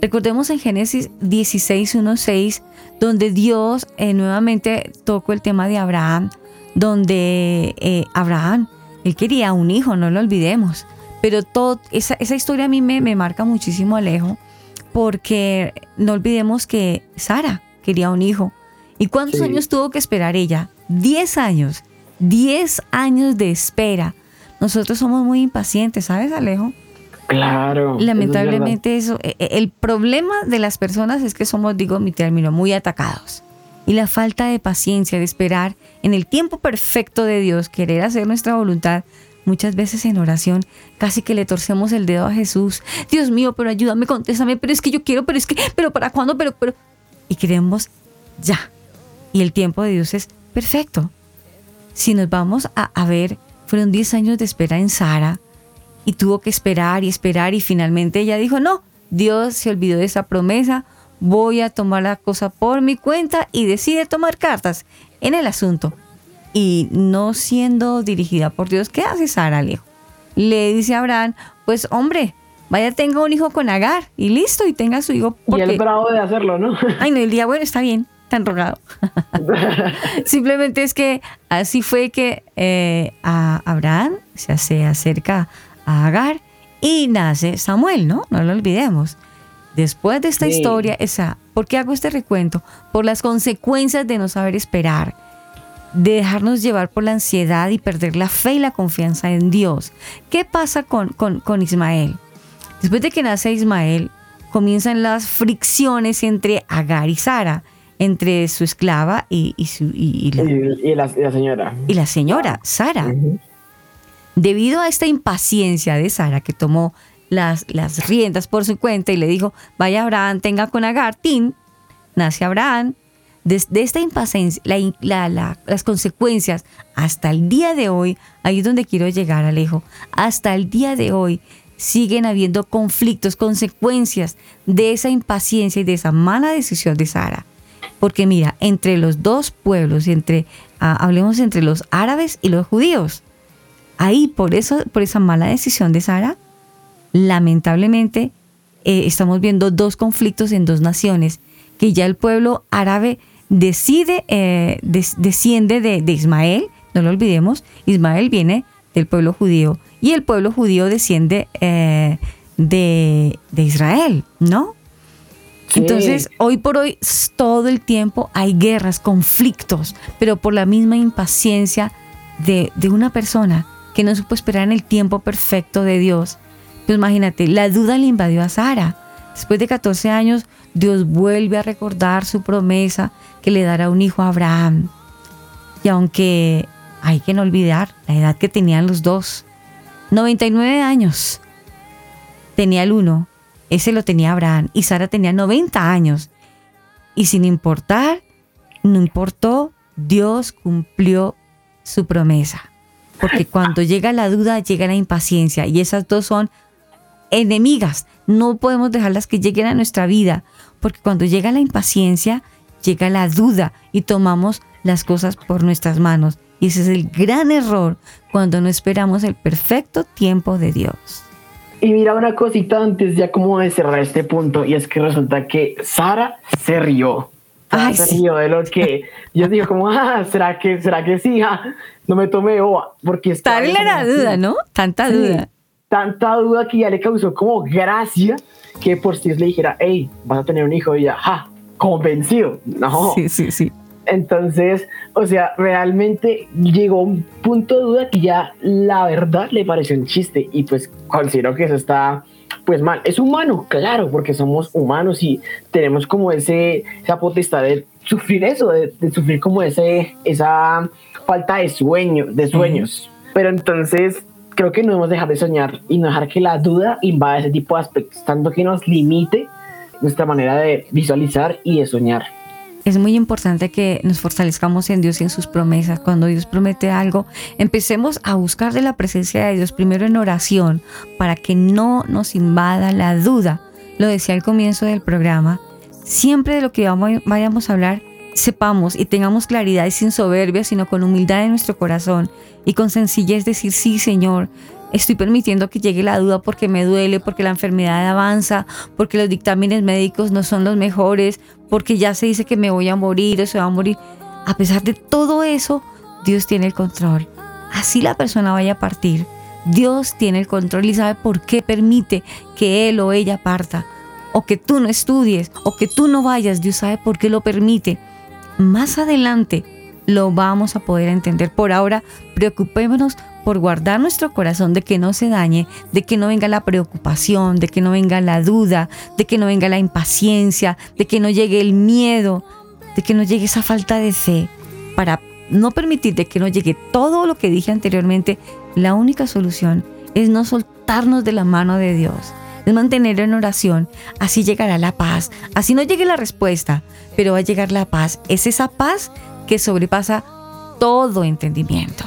Recordemos en Génesis 16, 1, 6, donde Dios eh, nuevamente tocó el tema de Abraham, donde eh, Abraham, él quería un hijo, no lo olvidemos. Pero todo, esa, esa historia a mí me, me marca muchísimo, Alejo, porque no olvidemos que Sara quería un hijo. ¿Y cuántos Sí. años tuvo que esperar ella? Diez años. Diez años de espera. Nosotros somos muy impacientes, ¿sabes, Alejo? Claro. eso es Lamentablemente eso, e- e- el problema de las personas es que somos, digo mi término, muy atacados. Y la falta de paciencia, de esperar en el tiempo perfecto de Dios, querer hacer nuestra voluntad, muchas veces en oración, casi que le torcemos el dedo a Jesús. Dios mío, pero ayúdame, contéstame, pero es que yo quiero, pero es que, pero para cuándo, pero, pero. Y queremos ya. Y el tiempo de Dios es perfecto. Si nos vamos a, a ver, fueron 10 años de espera en Sara, y tuvo que esperar y esperar y finalmente ella dijo, no, Dios se olvidó de esa promesa voy a tomar la cosa por mi cuenta y decide tomar cartas en el asunto. Y no siendo dirigida por Dios, ¿qué hace Sara, Alejo? Le dice a Abraham, pues hombre, vaya tenga un hijo con Agar y listo, y tenga su hijo. Y él bravo de hacerlo, ¿no? Ay, no, el día, bueno, está bien, tan rogado. Simplemente es que así fue que eh, a Abraham se hace acerca a Agar y nace Samuel, ¿no? No lo olvidemos. Después de esta Sí. historia, esa, ¿por qué hago este recuento? Por las consecuencias de no saber esperar, de dejarnos llevar por la ansiedad y perder la fe y la confianza en Dios. ¿Qué pasa con, con, con Ismael? Después de que nace Ismael, comienzan las fricciones entre Agar y Sara, entre su esclava y, y su, y- y la, Y, y la, y la señora. y la señora, Sara. Debido a esta impaciencia de Sara, que tomó las, las riendas por su cuenta y le dijo, vaya Abraham, tenga con Agar, tin, nace Abraham. Desde esta impaciencia, las consecuencias hasta el día de hoy, ahí es donde quiero llegar, Alejo, hasta el día de hoy siguen habiendo conflictos, consecuencias de esa impaciencia y de esa mala decisión de Sara. Porque mira, entre los dos pueblos, entre, ah, hablemos entre los árabes y los judíos, ahí por, eso, por esa mala decisión de Sara, lamentablemente eh, estamos viendo dos conflictos en dos naciones, que ya el pueblo árabe decide, eh, des- desciende de, de Ismael, no lo olvidemos, Ismael viene del pueblo judío y el pueblo judío desciende eh, de, de Israel, ¿no? Sí. Entonces, hoy por hoy, todo el tiempo hay guerras, conflictos, pero por la misma impaciencia de, de una persona que no supo esperar en el tiempo perfecto de Dios. Pues imagínate, la duda le invadió a Sara. Después de 14 años, Dios vuelve a recordar su promesa que le dará un hijo a Abraham. Y aunque hay que no olvidar la edad que tenían los dos, 99 años tenía el uno, ese lo tenía Abraham, y Sara tenía 90 años. Y sin importar, no importó, Dios cumplió su promesa. Porque cuando llega la duda, llega la impaciencia, y esas dos son enemigas. No podemos dejarlas que lleguen a nuestra vida, porque cuando llega la impaciencia, llega la duda y tomamos las cosas por nuestras manos. Y ese es el gran error cuando no esperamos el perfecto tiempo de Dios. Y mira una cosita antes ya como de cerrar este punto, y es que resulta que Sara se rió. Ay, se sí. rió de lo que yo digo como, ah, ¿será que, será que sí? Ah, no me tomé boba, porque está era la duda, ¿no? Tanta Sí, duda. Tanta duda que ya le causó como gracia que por si le dijera, hey, vas a tener un hijo, y ya, ja, convencido. No. Sí, sí, sí. Entonces, o sea, realmente llegó un punto de duda que ya la verdad le pareció un chiste y pues considero que eso está pues mal. Es humano, claro, porque somos humanos y tenemos como ese, esa potestad de sufrir eso, de, de sufrir como ese, esa falta de sueño, de sueños. Pero entonces creo que no debemos dejar de soñar y no dejar que la duda invada ese tipo de aspectos, tanto que nos limite nuestra manera de visualizar y de soñar. Es muy importante que nos fortalezcamos en Dios y en sus promesas. Cuando Dios promete algo, empecemos a buscar de la presencia de Dios primero en oración para que no nos invada la duda. Lo decía al comienzo del programa, siempre de lo que vayamos a hablar, sepamos y tengamos claridad y sin soberbia, sino con humildad en nuestro corazón y con sencillez decir, sí, Señor, estoy permitiendo que llegue la duda porque me duele, porque la enfermedad avanza, porque los dictámenes médicos no son los mejores, porque ya se dice que me voy a morir o se va a morir. A pesar de todo eso, Dios tiene el control. Así la persona vaya a partir. Dios tiene el control y sabe por qué permite que él o ella parta. O que tú no estudies, o que tú no vayas. Dios sabe por qué lo permite. Más adelante lo vamos a poder entender. Por ahora, preocupémonos por guardar nuestro corazón de que no se dañe, de que no venga la preocupación, de que no venga la duda, de que no venga la impaciencia, de que no llegue el miedo, de que no llegue esa falta de fe. Para no permitir de que no llegue todo lo que dije anteriormente, la única solución es no soltarnos de la mano de Dios, es mantener en oración, así llegará la paz, así no llegue la respuesta, pero va a llegar la paz, es esa paz que sobrepasa todo entendimiento.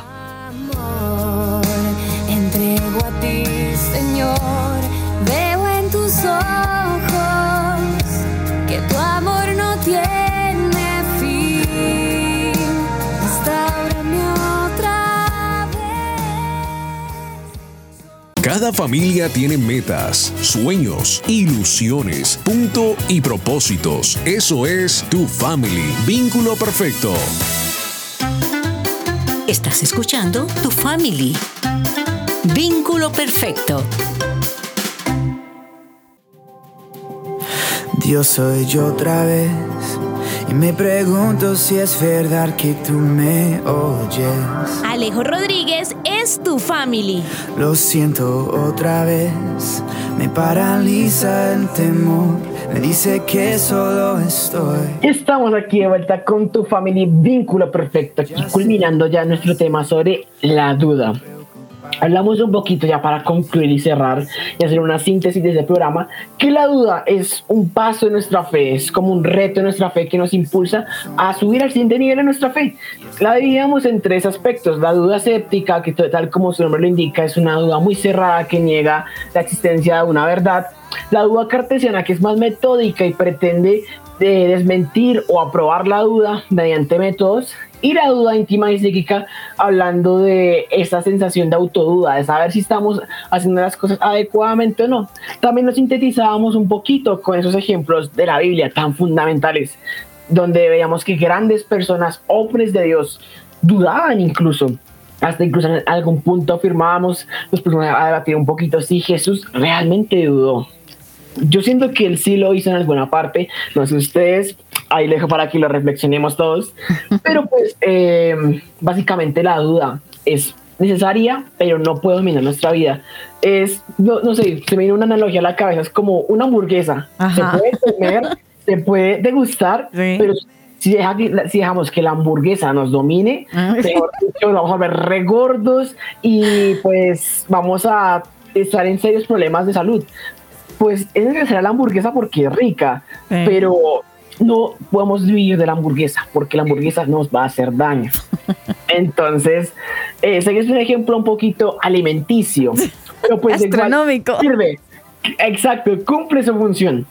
Entrego a ti, Señor. Cada familia tiene metas, sueños, ilusiones, punto y propósitos. Eso es tu family. Vínculo perfecto. Estás escuchando Tu Family. Vínculo perfecto. Dios soy yo otra vez y me pregunto si es verdad que tú me oyes. Alejo Rodríguez es tu family. Lo siento otra vez, me paraliza el temor, me dice que solo estoy. Estamos aquí de vuelta con tu familia Vínculo Perfecto, aquí culminando ya nuestro tema sobre la duda. Hablamos un poquito ya para concluir y cerrar y hacer una síntesis de ese programa, que la duda es un paso en nuestra fe, es como un reto en nuestra fe que nos impulsa a subir al siguiente nivel de nuestra fe. La dividimos en tres aspectos. La duda escéptica, que tal como su nombre lo indica, es una duda muy cerrada que niega la existencia de una verdad. La duda cartesiana, que es más metódica y pretende de desmentir o aprobar la duda mediante métodos y la duda íntima y psíquica hablando de esa sensación de autoduda, de saber si estamos haciendo las cosas adecuadamente o no. También nos sintetizábamos un poquito con esos ejemplos de la Biblia tan fundamentales, donde veíamos que grandes personas, hombres de Dios, dudaban incluso. Hasta incluso en algún punto afirmábamos, nos pusimos a debatir un poquito si Jesús realmente dudó. Yo siento que él sí lo hizo en alguna parte, no sé ustedes, ahí lo dejo para que lo reflexionemos todos, pero pues eh, básicamente la duda es necesaria, pero no puede dominar nuestra vida. Es, no, no sé, se me viene una analogía a la cabeza, es como una hamburguesa, se Ajá. puede comer, se puede degustar, Sí. pero si, deja si dejamos que la hamburguesa nos domine, Ah. mejor dicho, nos vamos a ver regordos y pues vamos a estar en serios problemas de salud. Pues es necesaria la hamburguesa porque es rica, Sí. pero no podemos vivir de la hamburguesa porque la hamburguesa nos va a hacer daño. Entonces, ese es un ejemplo un poquito alimenticio, pero pues igual Astronómico. sirve. Exacto, cumple su función.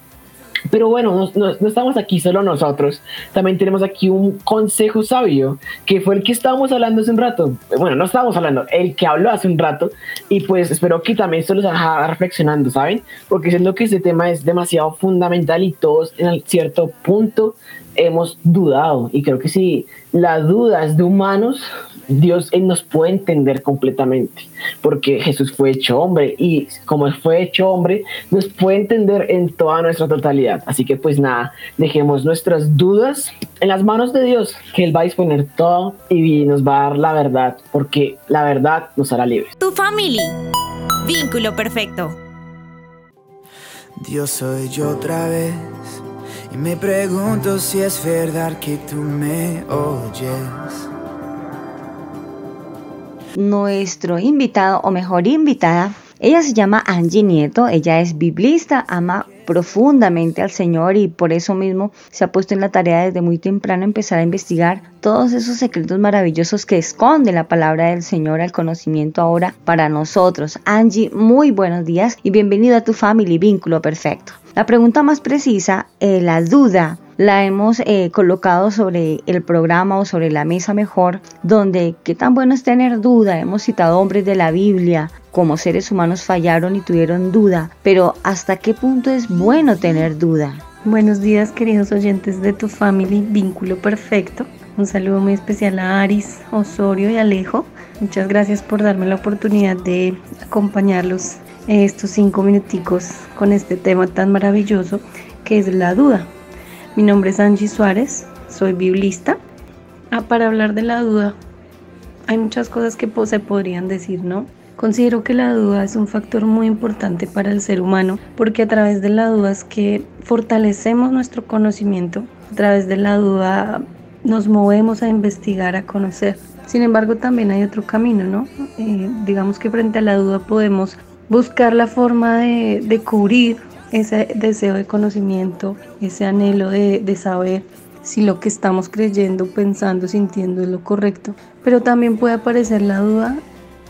Pero bueno, no, no- no estamos aquí solo nosotros. También tenemos aquí un consejo sabio, que fue el que estábamos hablando hace un rato. Bueno, no estábamos hablando, el que habló hace un rato. Y pues espero que también esto los haga reflexionando, ¿saben? Porque siento que este tema es demasiado fundamental y todos en cierto punto hemos dudado. Y creo que si la duda es de humanos, Dios él nos puede entender completamente, porque Jesús fue hecho hombre y como él fue hecho hombre, nos puede entender en toda nuestra totalidad. Así que pues nada, dejemos nuestras dudas en las manos de Dios, que Él va a disponer todo y nos va a dar la verdad, porque la verdad nos hará libres. Tu family. Vínculo perfecto. Dios soy yo otra vez y me pregunto si es verdad que tú me oyes. Nuestro invitado, o mejor invitada, ella se llama Angie Nieto, ella es biblista, ama profundamente al Señor y por eso mismo se ha puesto en la tarea desde muy temprano empezar a investigar todos esos secretos maravillosos que esconde la palabra del Señor al conocimiento ahora para nosotros. Angie, muy buenos días y bienvenida a tu family Vínculo Perfecto. La pregunta más precisa, eh, la duda, la hemos eh, colocado sobre el programa o sobre la mesa mejor, donde qué tan bueno es tener duda. Hemos citado hombres de la Biblia, como seres humanos fallaron y tuvieron duda, pero ¿hasta qué punto es bueno tener duda? Buenos días queridos oyentes de tu family Vínculo Perfecto. Un saludo muy especial a Aris, Osorio y Alejo. Muchas gracias por darme la oportunidad de acompañarlos en estos cinco minuticos con este tema tan maravilloso que es la duda. Mi nombre es Angie Suárez, soy biblista. Ah, para hablar de la duda, hay muchas cosas que se podrían decir, ¿no? Considero que la duda es un factor muy importante para el ser humano porque a través de la duda es que fortalecemos nuestro conocimiento, a través de la duda nos movemos a investigar, a conocer. Sin embargo, también hay otro camino, ¿no? Eh, digamos que frente a la duda podemos buscar la forma de, de cubrir ese deseo de conocimiento, ese anhelo de, saber si lo que estamos creyendo, pensando, sintiendo es lo correcto. Pero también puede aparecer la duda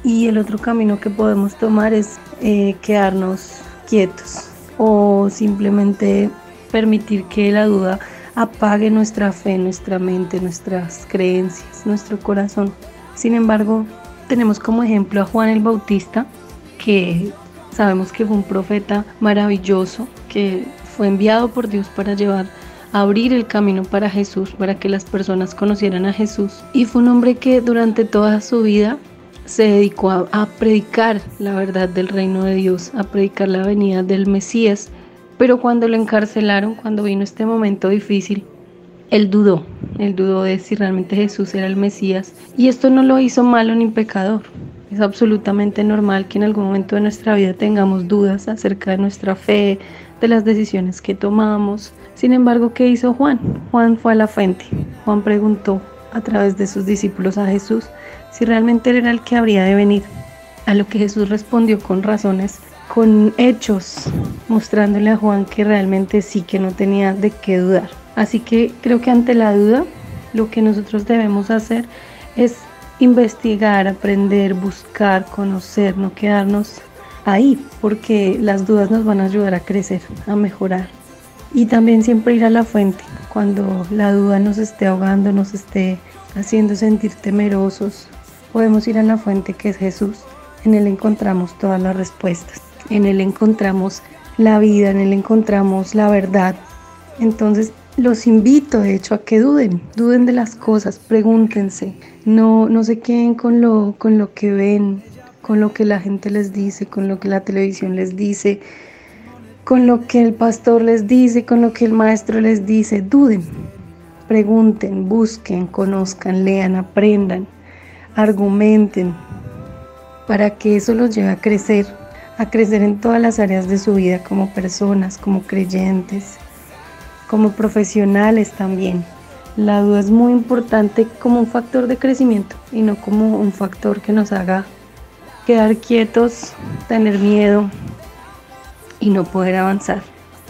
y el otro camino que podemos tomar es eh, quedarnos quietos o simplemente permitir que la duda apague nuestra fe, nuestra mente, nuestras creencias, nuestro corazón. Sin embargo, tenemos como ejemplo a Juan el Bautista, que Sabemos que fue un profeta maravilloso, que fue enviado por Dios para llevar abrir el camino para Jesús, para que las personas conocieran a Jesús. Y fue un hombre que durante toda su vida se dedicó a, a predicar la verdad del reino de Dios, a predicar la venida del Mesías. Pero cuando lo encarcelaron, cuando vino este momento difícil, él dudó, él dudó de si realmente Jesús era el Mesías. Y esto no lo hizo malo ni pecador. Es absolutamente normal que en algún momento de nuestra vida tengamos dudas acerca de nuestra fe, de las decisiones que tomamos. Sin embargo, ¿qué hizo Juan? Juan fue a la fuente. Juan preguntó a través de sus discípulos a Jesús si realmente él era el que habría de venir. A lo que Jesús respondió con razones, con hechos, mostrándole a Juan que realmente sí que no tenía de qué dudar. Así que creo que ante la duda, lo que nosotros debemos hacer es investigar, aprender, buscar, conocer, no quedarnos ahí, porque las dudas nos van a ayudar a crecer, a mejorar. Y también siempre ir a la fuente cuando la duda nos esté ahogando, nos esté haciendo sentir temerosos. Podemos ir a la fuente que es Jesús. En Él encontramos todas las respuestas. En Él encontramos la vida, en Él encontramos la verdad. Entonces los invito, de hecho, a que duden, duden de las cosas, pregúntense, no, no se queden con lo, con lo que ven, con lo que la gente les dice, con lo que la televisión les dice, con lo que el pastor les dice, con lo que el maestro les dice, duden, pregunten, busquen, conozcan, lean, aprendan, argumenten, para que eso los lleve a crecer, a crecer en todas las áreas de su vida como personas, como creyentes, como profesionales también. La duda es muy importante como un factor de crecimiento y no como un factor que nos haga quedar quietos, tener miedo y no poder avanzar.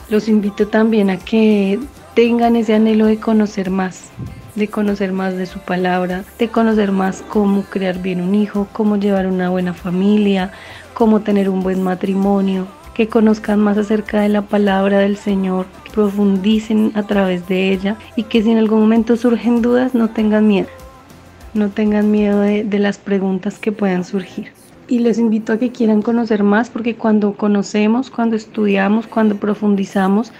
Los invito también a que tengan ese anhelo de conocer más, de conocer más de su palabra, de conocer más cómo crear bien un hijo, cómo llevar una buena familia, cómo tener un buen matrimonio, que conozcan más acerca de la palabra del Señor, profundicen a través de ella y que si en algún momento surgen dudas no tengan miedo, no tengan miedo de, de las preguntas que puedan surgir. Y les invito a que quieran conocer más porque cuando conocemos, cuando estudiamos, cuando profundizamos,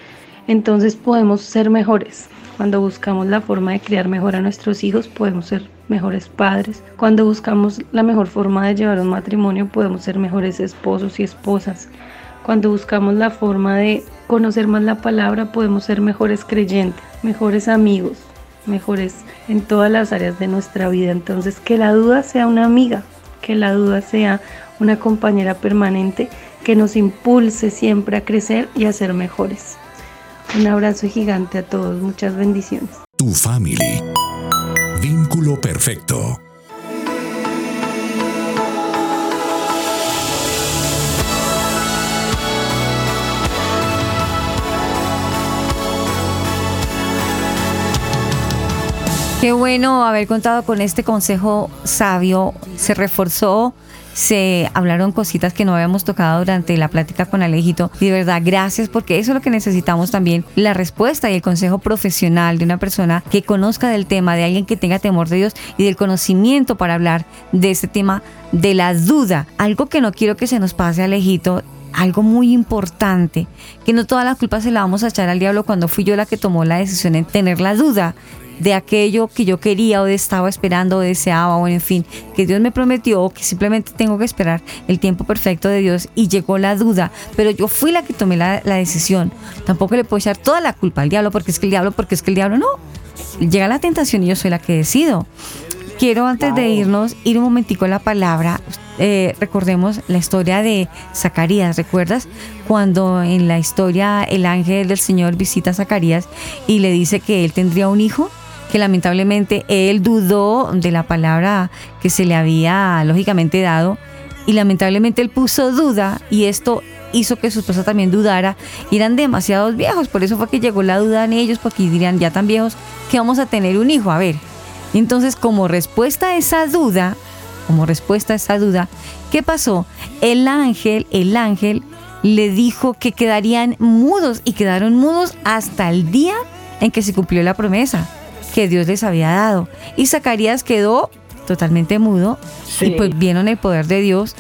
entonces podemos ser mejores. Cuando buscamos la forma de criar mejor a nuestros hijos, podemos ser mejores padres. Cuando buscamos la mejor forma de llevar un matrimonio, podemos ser mejores esposos y esposas. Cuando buscamos la forma de conocer más la palabra, podemos ser mejores creyentes, mejores amigos, mejores en todas las áreas de nuestra vida. Entonces, que la duda sea una amiga, que la duda sea una compañera permanente que nos impulse siempre a crecer y a ser mejores. Un abrazo gigante a todos, muchas bendiciones. Tu family. Vínculo perfecto. Qué bueno haber contado con este consejo sabio. Se reforzó, se hablaron cositas que no habíamos tocado durante la plática con Alejito. De verdad, gracias porque eso es lo que necesitamos también, la respuesta y el consejo profesional de una persona que conozca del tema, de alguien que tenga temor de Dios y del conocimiento para hablar de este tema de la duda. Algo que no quiero que se nos pase, Alejito, algo muy importante, que no toda la culpa se la vamos a echar al diablo cuando fui yo la que tomó la decisión en tener la duda de aquello que yo quería o estaba esperando o deseaba o en fin, que Dios me prometió o que simplemente tengo que esperar el tiempo perfecto de Dios y llegó la duda, pero yo fui la que tomé la, la decisión. Tampoco le puedo echar toda la culpa al diablo porque es que el diablo, porque es que el diablo no. Llega la tentación y yo soy la que decido. Quiero antes de irnos ir un momentico a la palabra. Eh, recordemos la historia de Zacarías. ¿Recuerdas cuando en la historia el ángel del Señor visita a Zacarías y le dice que él tendría un hijo? Que lamentablemente él dudó de la palabra que se le había lógicamente dado y lamentablemente él puso duda y esto hizo que su esposa también dudara y eran demasiados viejos, por eso fue que llegó la duda en ellos porque dirían ya tan viejos que vamos a tener un hijo, a ver. Entonces como respuesta a esa duda, como respuesta a esa duda, ¿qué pasó? El ángel, el ángel le dijo que quedarían mudos y quedaron mudos hasta el día en que se cumplió la promesa que Dios les había dado. Y Zacarías quedó totalmente mudo y pues vieron el poder de Dios.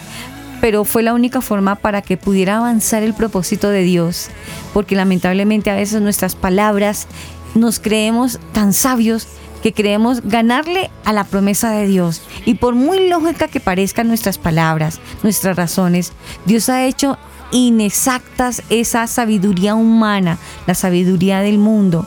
pero fue la única forma para que pudiera avanzar el propósito de Dios, porque lamentablemente a veces nuestras palabras nos creemos tan sabios que creemos ganarle a la promesa de Dios. Y por muy lógica que parezcan nuestras palabras, nuestras razones, Dios ha hecho inexactas esa sabiduría humana, la sabiduría del mundo.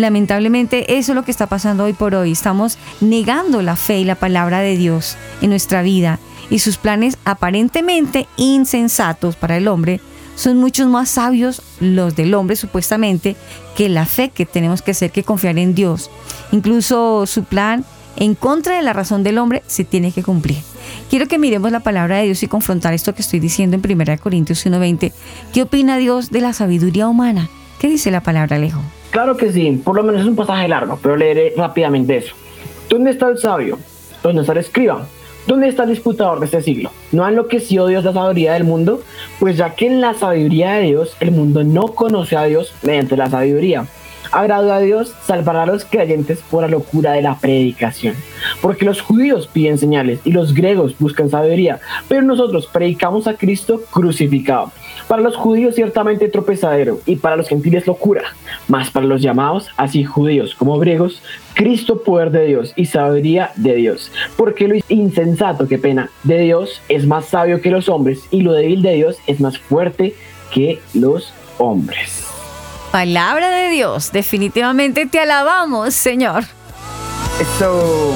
Lamentablemente eso es lo que está pasando hoy por hoy. Estamos negando la fe y la palabra de Dios en nuestra vida y sus planes aparentemente insensatos para el hombre son muchos más sabios los del hombre supuestamente que la fe que tenemos que hacer que confiar en Dios. Incluso su plan en contra de la razón del hombre se tiene que cumplir. Quiero que miremos la palabra de Dios y confrontar esto que estoy diciendo en 1 Corintios 1.20. ¿Qué opina Dios de la sabiduría humana? ¿Qué dice la palabra, Alejo? Claro que sí, por lo menos es un pasaje largo, pero leeré rápidamente eso. ¿Dónde está el sabio? ¿Dónde está el escriba? ¿Dónde está el disputador de este siglo? ¿No ha enloquecido Dios la sabiduría del mundo? Pues ya que en la sabiduría de Dios el mundo no conoce a Dios mediante la sabiduría. Agrado a Dios salvar a los creyentes por la locura de la predicación. Porque los judíos piden señales y los griegos buscan sabiduría, pero nosotros predicamos a Cristo crucificado. Para los judíos ciertamente tropezadero y para los gentiles locura, mas para los llamados, así judíos como griegos, Cristo poder de Dios y sabiduría de Dios. Porque lo insensato, que pena, de Dios es más sabio que los hombres y lo débil de Dios es más fuerte que los hombres. Palabra de Dios, definitivamente te alabamos, Señor. Esto.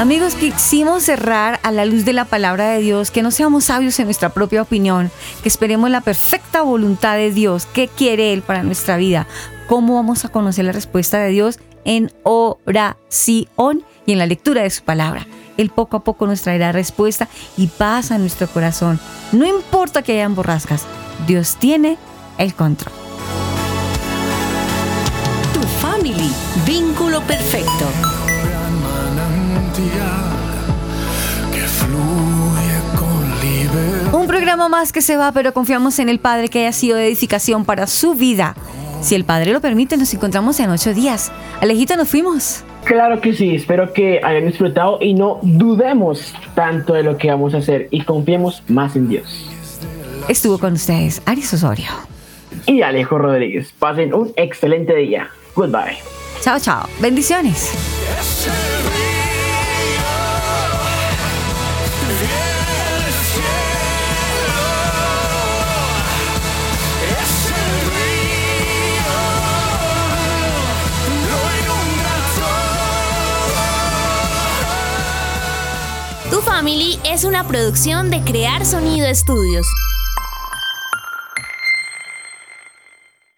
Amigos, quisimos cerrar a la luz de la palabra de Dios, que no seamos sabios en nuestra propia opinión, que esperemos la perfecta voluntad de Dios, qué quiere Él para nuestra vida, cómo vamos a conocer la respuesta de Dios en oración y en la lectura de su palabra. Él poco a poco nos traerá respuesta y paz a nuestro corazón. No importa que hayan borrascas, Dios tiene el control. Tu family, vínculo perfecto. Un programa más que se va, pero confiamos en el Padre que haya sido de edificación para su vida. Si el Padre lo permite, nos encontramos en ocho días. Alejito, nos fuimos. Claro que sí, espero que hayan disfrutado y no dudemos tanto de lo que vamos a hacer y confiemos más en Dios. Estuvo con ustedes Aris Osorio. Y Alejo Rodríguez. Pasen un excelente día. Goodbye. Chao, chao. Bendiciones. Family es una producción de Crear Sonido Estudios.